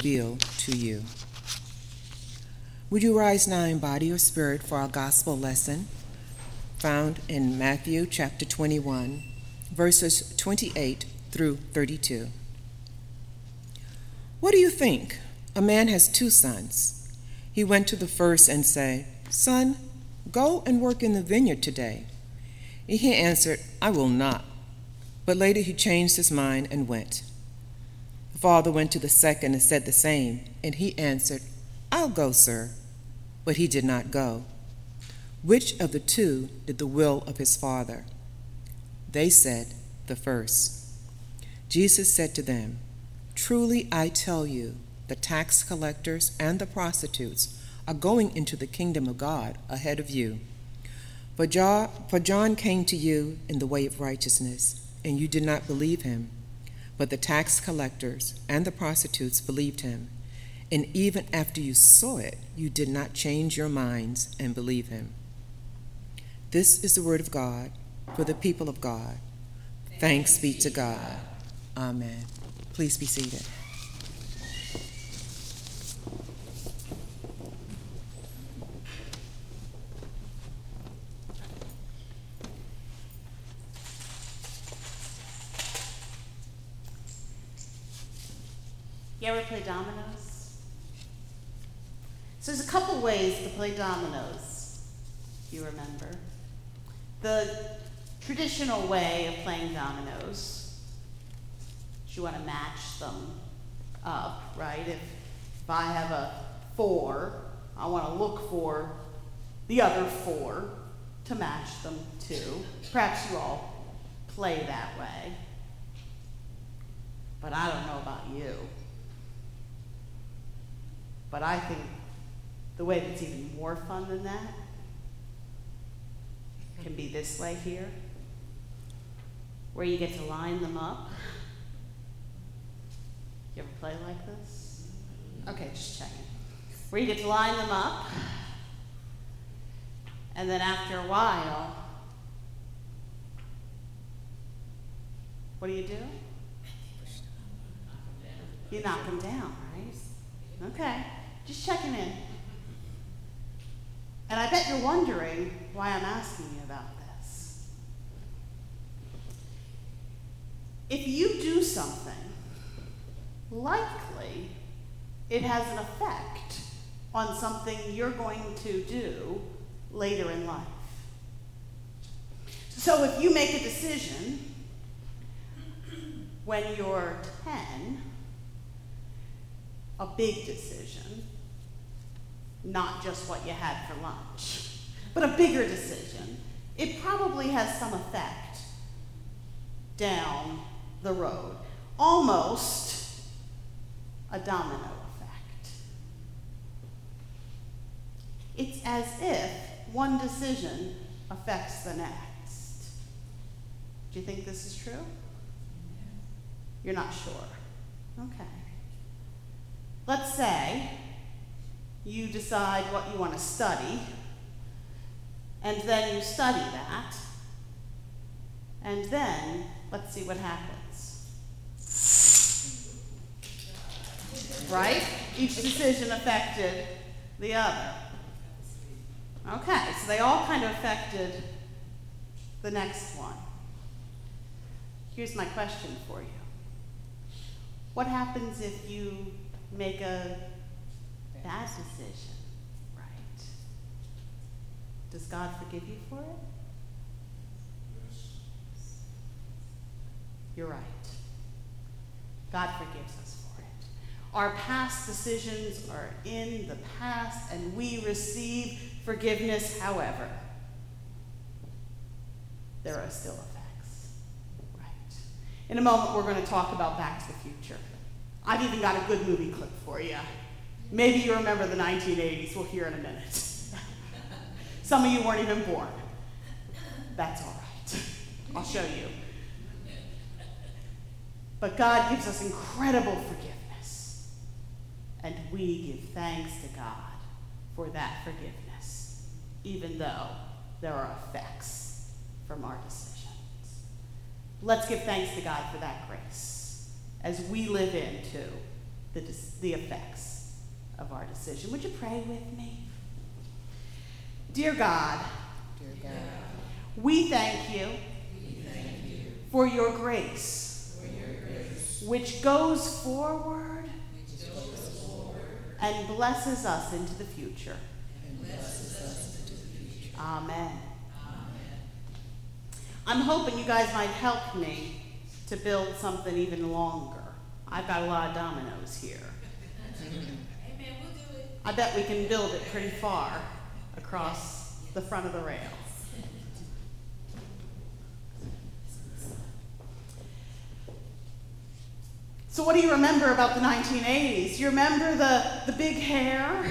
reveal to you. Would you rise now in body or spirit for our gospel lesson found in Matthew chapter 21, verses 28 through 32? What do you think? A man has two sons. He went to the first and said, Son, go and work in the vineyard today. He answered, I will not. But later he changed his mind and went. The father went to the second and said the same, and he answered, I'll go, sir. But he did not go. Which of the two did the will of his father? They said, The first. Jesus said to them, Truly I tell you, the tax collectors and the prostitutes are going into the kingdom of God ahead of you. For John, for John came to you in the way of righteousness, and you did not believe him but the tax collectors and the prostitutes believed him. And even after you saw it, you did not change your minds and believe him. This is the word of God for the people of God. Thanks be to God. Amen. Please be seated. You ever play dominoes? So there's a couple ways to play dominoes, you remember. The traditional way of playing dominoes is you want to match them up, right? If, if I have a four, I want to look for the other four to match them to. Perhaps you all play that way. But I don't know about you. But I think the way that's even more fun than that can be this way here, where you get to line them up. You ever play like this? Okay, just checking. Where you get to line them up, and then after a while, what do you do? You knock them down, right? Okay. Just checking in. And I bet you're wondering why I'm asking you about this. If you do something, likely it has an effect on something you're going to do later in life. So if you make a decision when you're 10, a big decision, not just what you had for lunch, but a bigger decision, it probably has some effect down the road. Almost a domino effect. It's as if one decision affects the next. Do you think this is true? You're not sure. Okay. Let's say you decide what you want to study, and then you study that, and then let's see what happens. Right? Each decision affected the other. Okay, so they all kind of affected the next one. Here's my question for you What happens if you make a bad decision, right? Does God forgive you for it? You're right. God forgives us for it. Our past decisions are in the past, and we receive forgiveness, however, there are still effects. Right. In a moment, we're going to talk about Back to the Future. I've even got a good movie clip for you. Maybe you remember the 1980s. We'll hear in a minute. Some of you weren't even born. That's all right. I'll show you. But God gives us incredible forgiveness. And we give thanks to God for that forgiveness, even though there are effects from our decisions. Let's give thanks to God for that grace as we live into the, the effects of our decision. Would you pray with me? Dear God, Dear God, we thank you, for, your grace, which goes forward, and blesses us into the future. Amen. I'm hoping you guys might help me to build something even longer. I've got a lot of dominoes here. I bet we can build it pretty far across the front of the rails. So, what do you remember about the 1980s? You remember the, the big hair?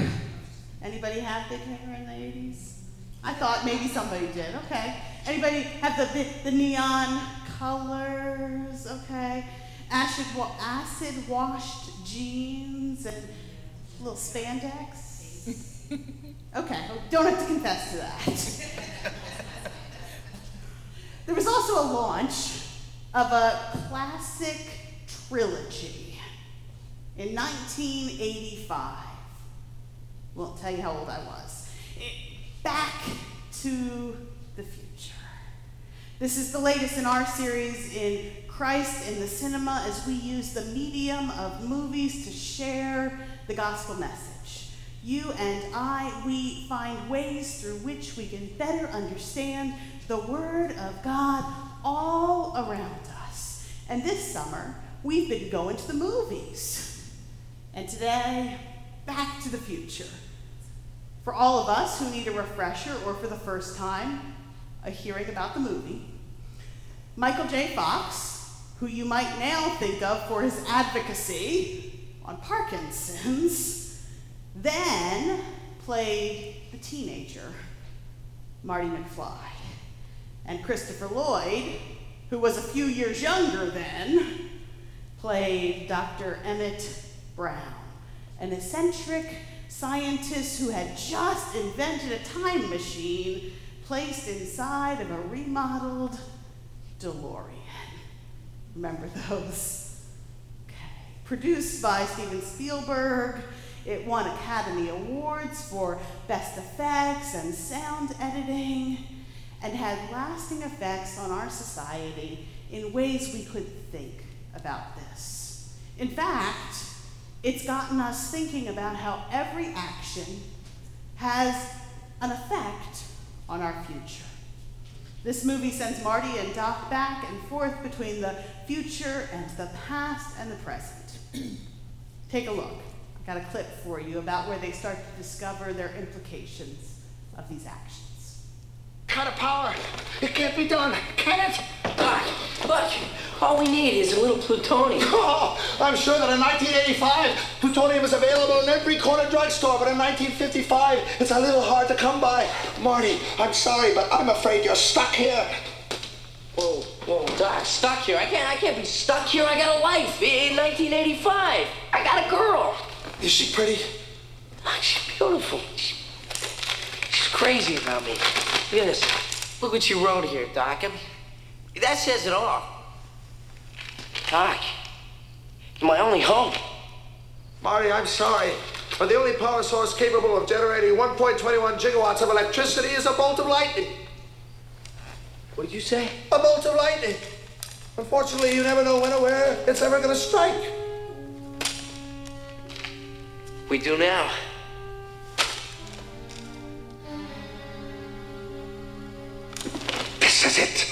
Anybody have big hair in the 80s? I thought maybe somebody did. Okay. Anybody have the, the, the neon colors? Okay. Acid, acid washed jeans and little spandex? Okay, don't have to confess to that. there was also a launch of a classic trilogy in 1985. Won't tell you how old I was. Back to the Future. This is the latest in our series in Christ in the cinema as we use the medium of movies to share the gospel message. You and I, we find ways through which we can better understand the Word of God all around us. And this summer, we've been going to the movies. And today, Back to the Future. For all of us who need a refresher or for the first time, a hearing about the movie, Michael J. Fox, who you might now think of for his advocacy on Parkinson's, then played the teenager, Marty McFly. And Christopher Lloyd, who was a few years younger then, played Dr. Emmett Brown, an eccentric scientist who had just invented a time machine placed inside of a remodeled DeLorean. Remember those? Produced by Steven Spielberg, it won Academy Awards for Best Effects and Sound Editing, and had lasting effects on our society in ways we couldn't think about this. In fact, it's gotten us thinking about how every action has an effect on our future. This movie sends Marty and Doc back and forth between the future and the past and the present. Take a look. I've got a clip for you about where they start to discover their implications of these actions. Cut of power. It can't be done, can it? Doc, look, all we need is a little plutonium. Oh, I'm sure that in 1985, plutonium is available in every corner drugstore, but in 1955, it's a little hard to come by. Marty, I'm sorry, but I'm afraid you're stuck here. Whoa, Doc, stuck here. I can't, I can't be stuck here. I got a life in 1985. I got a girl. Is she pretty? Oh, she's beautiful. She's crazy about me. Look at this. Look what you wrote here, Doc. I mean, that says it all. Doc, you're my only hope. Marty, I'm sorry, but the only power source capable of generating 1.21 gigawatts of electricity is a bolt of lightning. What did you say? A bolt of lightning. Unfortunately, you never know when or where it's ever going to strike. We do now. This is it.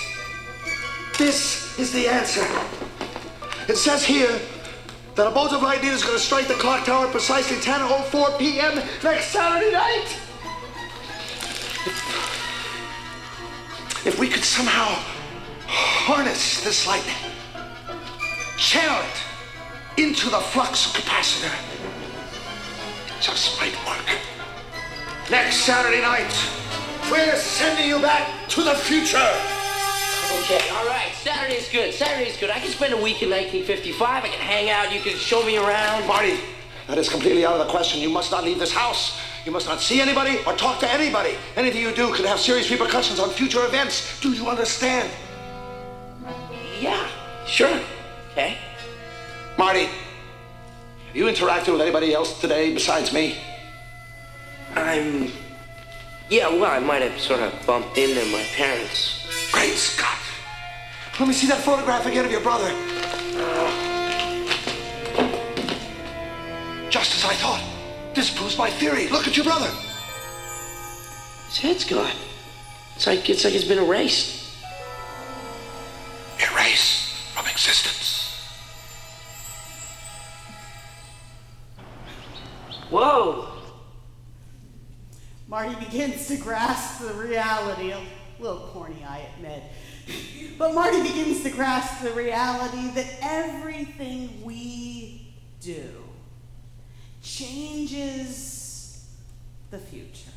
This is the answer. It says here that a bolt of lightning is going to strike the clock tower at precisely 10.04 p.m. next Saturday night. If we could somehow harness this lightning, channel it into the flux capacitor, it just might work. Next Saturday night, we're sending you back to the future. Okay, all right. Saturday's good. Saturday's good. I can spend a week in 1955. I can hang out. You can show me around. Marty, that is completely out of the question. You must not leave this house. You must not see anybody or talk to anybody. Anything you do could have serious repercussions on future events. Do you understand? Yeah, sure. Okay. Marty, have You interacted with anybody else today besides me? I'm. Yeah, well, I might have sort of bumped into my parents. Great Scott! Let me see that photograph again of your brother. Just as I thought. This proves my theory. Look at your brother. His head's gone. It's like it's like it's been erased. Erased from existence. Whoa! Marty begins to grasp the reality, a little corny, I admit. But Marty begins to grasp the reality that everything we do changes the future.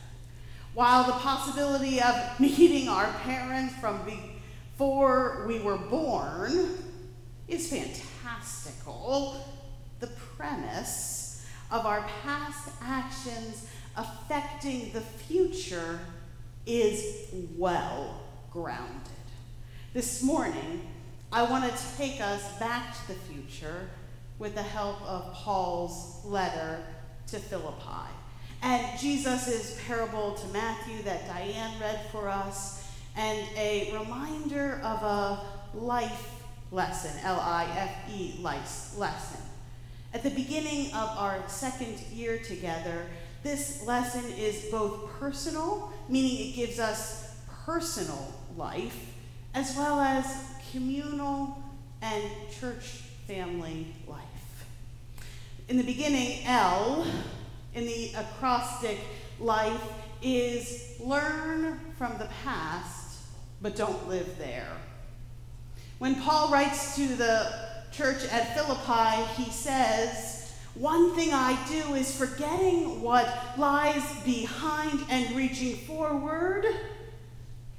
While the possibility of meeting our parents from before we were born is fantastical, the premise of our past actions affecting the future is well grounded. This morning, I want to take us back to the future with the help of Paul's letter to Philippi and Jesus' parable to Matthew that Diane read for us, and a reminder of a life lesson, L I F E, life lesson. At the beginning of our second year together, this lesson is both personal, meaning it gives us personal life, as well as communal and church family life. In the beginning, L in the acrostic life is learn from the past, but don't live there. When Paul writes to the church at Philippi, he says, One thing I do is forgetting what lies behind and reaching forward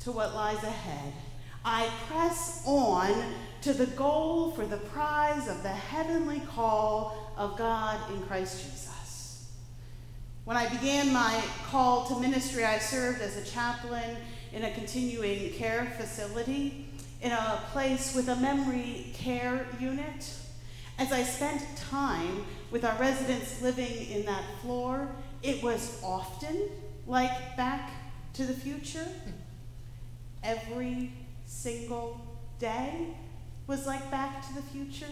to what lies ahead. I press on to the goal for the prize of the heavenly call of God in Christ Jesus. When I began my call to ministry, I served as a chaplain in a continuing care facility in a place with a memory care unit. As I spent time with our residents living in that floor, it was often like Back to the Future. Every single day was like Back to the Future.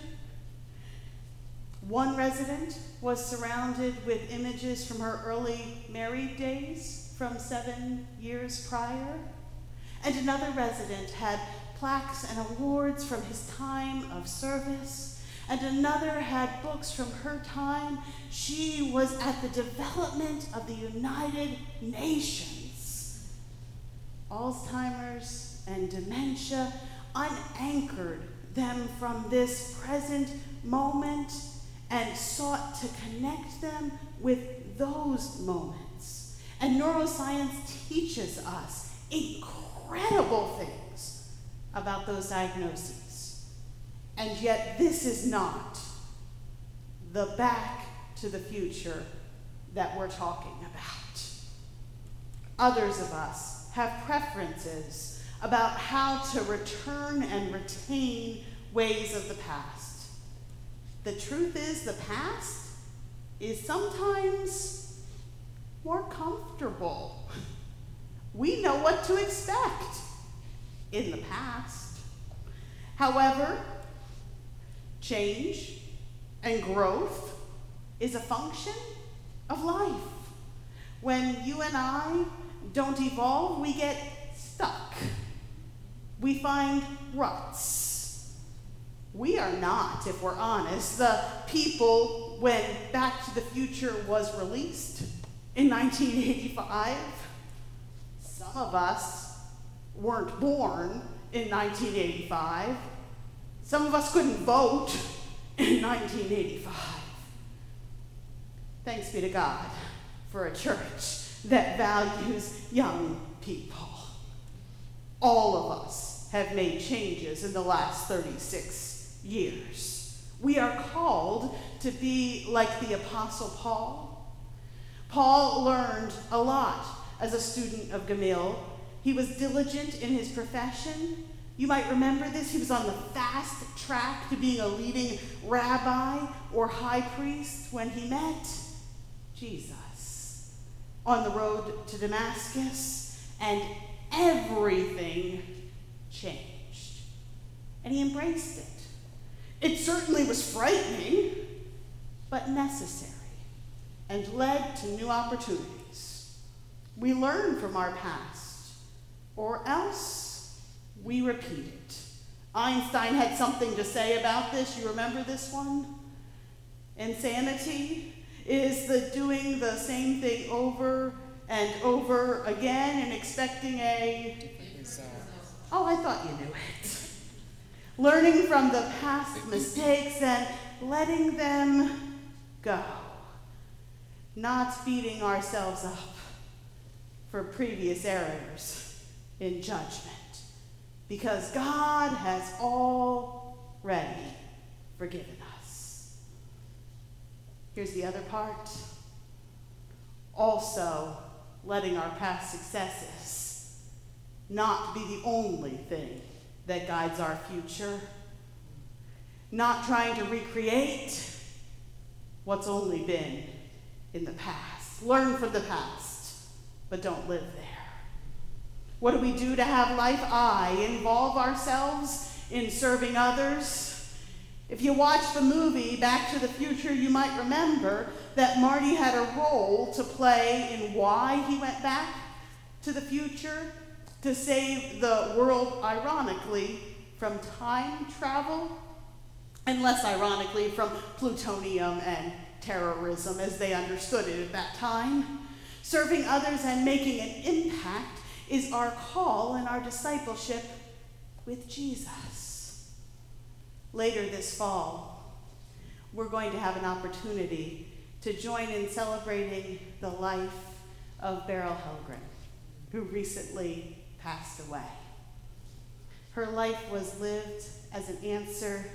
One resident was surrounded with images from her early married days from seven years prior, and another resident had plaques and awards from his time of service, and another had books from her time. She was at the development of the United Nations. Alzheimer's and dementia unanchored them from this present moment and sought to connect them with those moments. And neuroscience teaches us incredible things about those diagnoses. And yet, this is not the back to the future that we're talking about. Others of us have preferences about how to return and retain ways of the past. The truth is, the past is sometimes more comfortable. We know what to expect in the past. However, change and growth is a function of life. When you and I don't evolve, we get stuck. We find ruts. We are not, if we're honest, the people when Back to the Future was released in 1985. Some of us weren't born in 1985. Some of us couldn't vote in 1985. Thanks be to God for a church that values young people. All of us have made changes in the last 36 years. We are called to be like the Apostle Paul. Paul learned a lot as a student of Gamaliel. He was diligent in his profession, You might remember this. He was on the fast track to being a leading rabbi or high priest when he met Jesus on the road to Damascus, and everything changed. And he embraced it. It certainly was frightening, but necessary, and led to new opportunities. We learn from our past, or else we repeat it. Einstein had something to say about this. You remember this one? Insanity is the doing the same thing over and over again and expecting a. Oh, I thought you knew it. Learning from the past mistakes and letting them go. Not beating ourselves up for previous errors in judgment. Because God has already forgiven us. Here's the other part. Also, letting our past successes not be the only thing that guides our future. Not trying to recreate what's only been in the past. Learn from the past, but don't live there. What do we do to have life? I involve ourselves in serving others. If you watch the movie Back to the Future, you might remember that Marty had a role to play in why he went back to the future to save the world, ironically, from time travel, and less ironically, from plutonium and terrorism as they understood it at that time. Serving others and making an impact is our call and our discipleship with Jesus. Later this fall, we're going to have an opportunity to join in celebrating the life of Beryl Helgren, who recently passed away. Her life was lived as an answer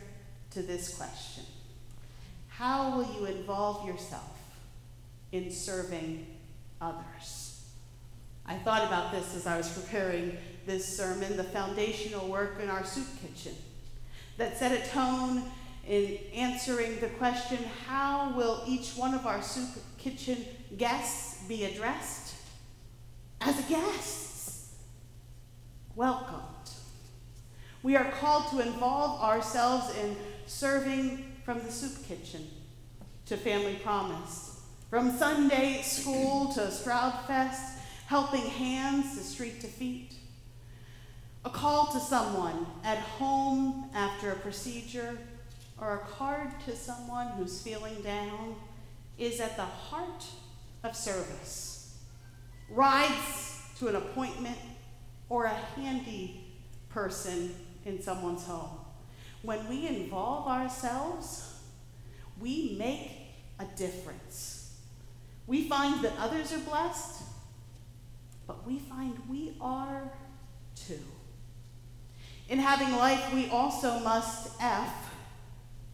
to this question How will you involve yourself in serving others? I thought about this as I was preparing this sermon the foundational work in our soup kitchen that set a tone in answering the question how will each one of our soup kitchen guests be addressed? As guests, welcomed. We are called to involve ourselves in serving from the soup kitchen to Family Promise, from Sunday school to Stroud Fest, helping hands to street to feet. A call to someone at home after a procedure or a card to someone who's feeling down is at the heart of service. Rides to an appointment or a handy person in someone's home. When we involve ourselves, we make a difference. We find that others are blessed, but we find we are too. In having life, we also must F,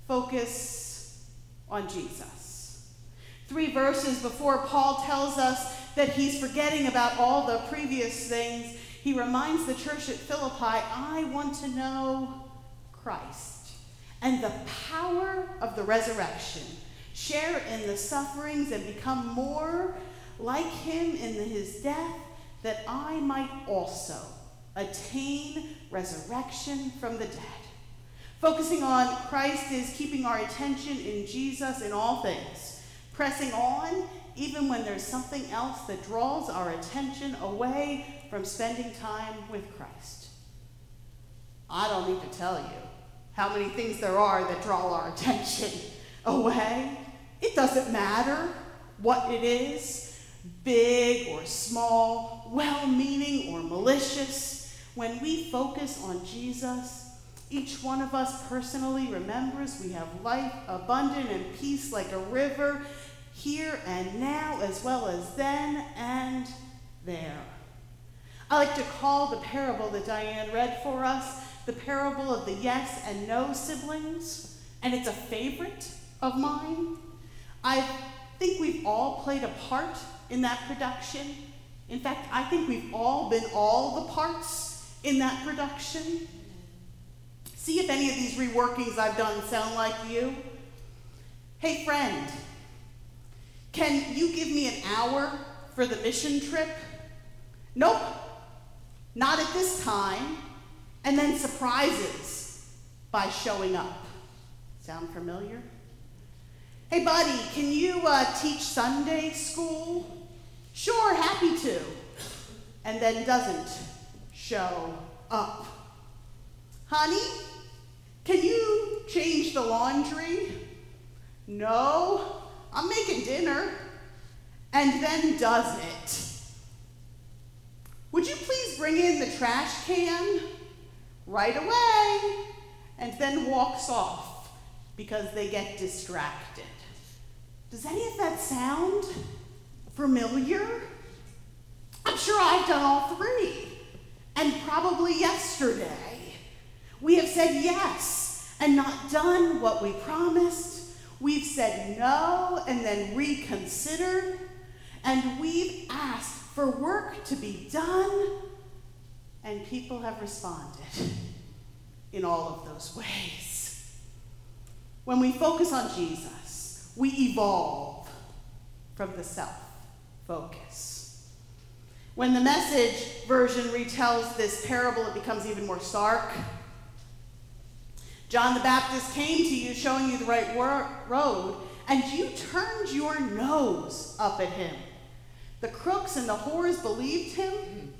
focus on Jesus. Three verses before Paul tells us that he's forgetting about all the previous things, he reminds the church at Philippi I want to know Christ and the power of the resurrection. Share in the sufferings and become more like him in his death, that I might also attain resurrection from the dead. Focusing on Christ is keeping our attention in Jesus in all things, pressing on even when there's something else that draws our attention away from spending time with Christ. I don't need to tell you how many things there are that draw our attention away. It doesn't matter what it is, big or small, well meaning or malicious. When we focus on Jesus, each one of us personally remembers we have life abundant and peace like a river here and now, as well as then and there. I like to call the parable that Diane read for us the parable of the yes and no siblings, and it's a favorite of mine. I think we've all played a part in that production. In fact, I think we've all been all the parts in that production. See if any of these reworkings I've done sound like you. Hey, friend, can you give me an hour for the mission trip? Nope, not at this time. And then surprises by showing up. Sound familiar? Hey, buddy, can you uh, teach Sunday school? Sure, happy to. And then doesn't show up. Honey, can you change the laundry? No, I'm making dinner. And then does it. Would you please bring in the trash can? Right away. And then walks off because they get distracted. Does any of that sound familiar? I'm sure I've done all three. And probably yesterday. We have said yes and not done what we promised. We've said no and then reconsidered. And we've asked for work to be done. And people have responded in all of those ways. When we focus on Jesus, we evolve from the self focus. When the message version retells this parable, it becomes even more stark. John the Baptist came to you showing you the right wor- road, and you turned your nose up at him. The crooks and the whores believed him.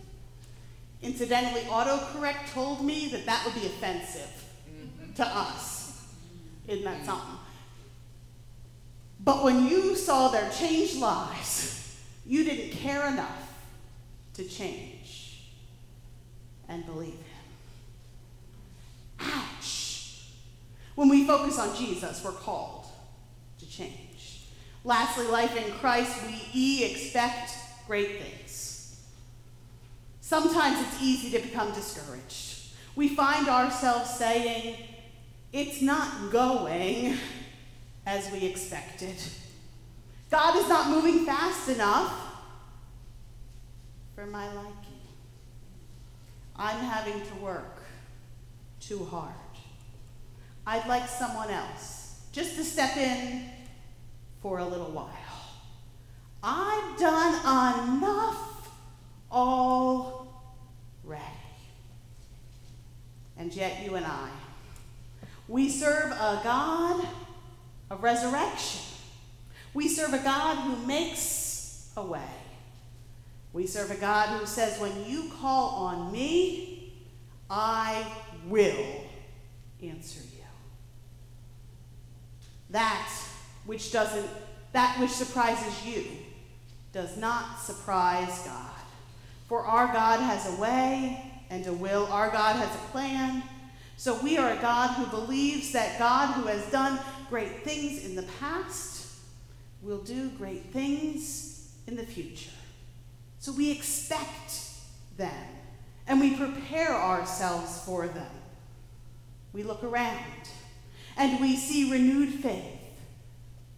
Incidentally, autocorrect told me that that would be offensive to us. Isn't that something? But when you saw their changed lives, you didn't care enough to change and believe him. Ouch. When we focus on Jesus, we're called to change. Lastly, life in Christ, we expect great things. Sometimes it's easy to become discouraged. We find ourselves saying, It's not going as we expected. God is not moving fast enough for my liking. I'm having to work too hard. I'd like someone else just to step in for a little while. I've done enough already. And yet, you and I, we serve a God of resurrection. We serve a God who makes a way. We serve a God who says, When you call on me, I will answer you. That which doesn't, that which surprises you does not surprise God. For our God has a way and a will, our God has a plan. So we are a God who believes that God, who has done great things in the past, will do great things in the future. So we expect them and we prepare ourselves for them. We look around and we see renewed faith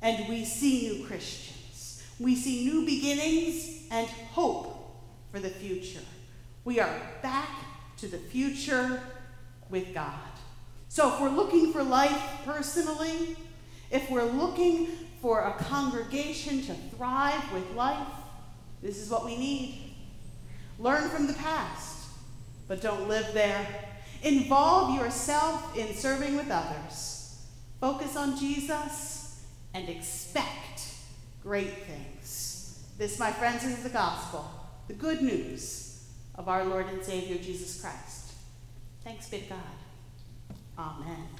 and we see new Christians. We see new beginnings and hope for the future. We are back to the future with God. So, if we're looking for life personally, if we're looking for a congregation to thrive with life, this is what we need. Learn from the past, but don't live there. Involve yourself in serving with others. Focus on Jesus and expect great things. This, my friends, is the gospel, the good news of our Lord and Savior Jesus Christ. Thanks be to God. Amen.